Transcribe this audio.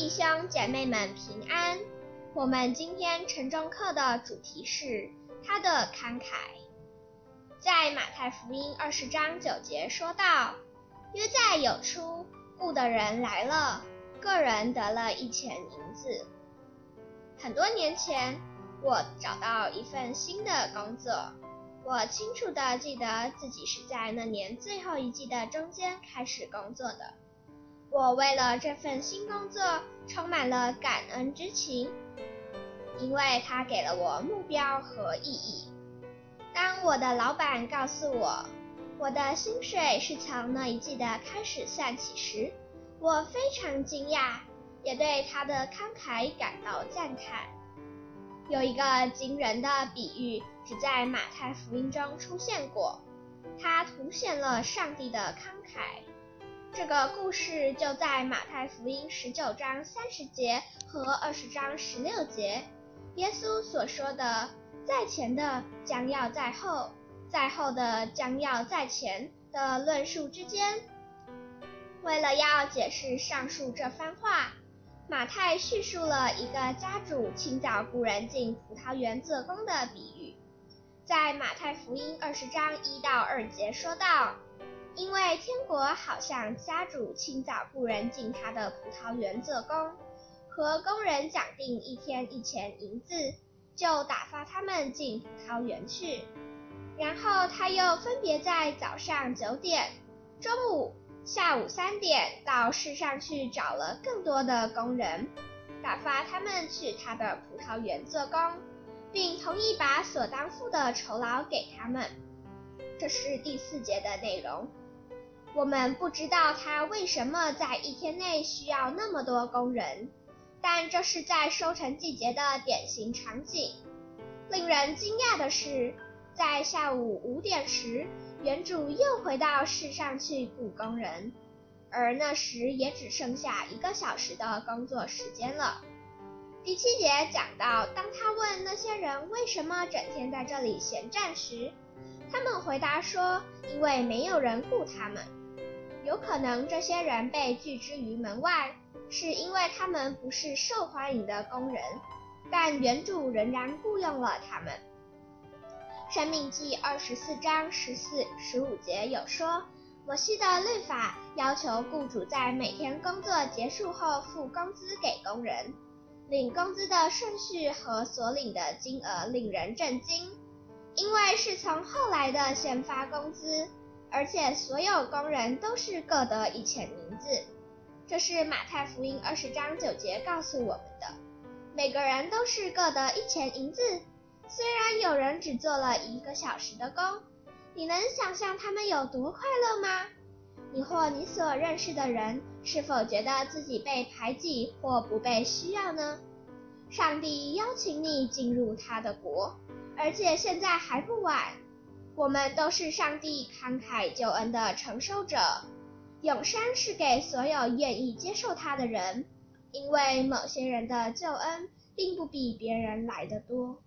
弟兄姐妹们平安。我们今天晨钟课的主题是他的慷慨。在马太福音二十章九节说道：约在有出，雇的人来了，个人得了一钱银子。很多年前，我找到一份新的工作，我清楚地记得自己是在那年最后一季的中间开始工作的。我为了这份新工作充满了感恩之情，因为它给了我目标和意义。当我的老板告诉我我的薪水是从那一季的开始算起时，我非常惊讶，也对他的慷慨感到赞叹。有一个惊人的比喻只在马太福音中出现过，它凸显了上帝的慷慨。这个故事就在马太福音十九章三十节和二十章十六节，耶稣所说的“在前的将要在后，在后的将要在前”的论述之间。为了要解释上述这番话，马太叙述了一个家主清早雇人进葡萄园做工的比喻，在马太福音二十章一到二节说道。因为天国好像家主清早雇人进他的葡萄园做工，和工人讲定一天一钱银子，就打发他们进葡萄园去。然后他又分别在早上九点、中午、下午三点到市上去找了更多的工人，打发他们去他的葡萄园做工，并同意把所当付的酬劳给他们。这是第四节的内容。我们不知道他为什么在一天内需要那么多工人，但这是在收成季节的典型场景。令人惊讶的是，在下午五点时，园主又回到市上去雇工人，而那时也只剩下一个小时的工作时间了。第七节讲到，当他问那些人为什么整天在这里闲站时，他们回答说，因为没有人雇他们。有可能这些人被拒之于门外，是因为他们不是受欢迎的工人，但原主仍然雇佣了他们。生命记二十四章十四、十五节有说，摩西的律法要求雇主在每天工作结束后付工资给工人，领工资的顺序和所领的金额令人震惊，因为是从后来的先发工资。而且所有工人都是各得一钱银子，这是马太福音二十章九节告诉我们的。每个人都是各得一钱银子，虽然有人只做了一个小时的工，你能想象他们有多快乐吗？你或你所认识的人是否觉得自己被排挤或不被需要呢？上帝邀请你进入他的国，而且现在还不晚。我们都是上帝慷慨救恩的承受者，永生是给所有愿意接受他的人，因为某些人的救恩并不比别人来得多。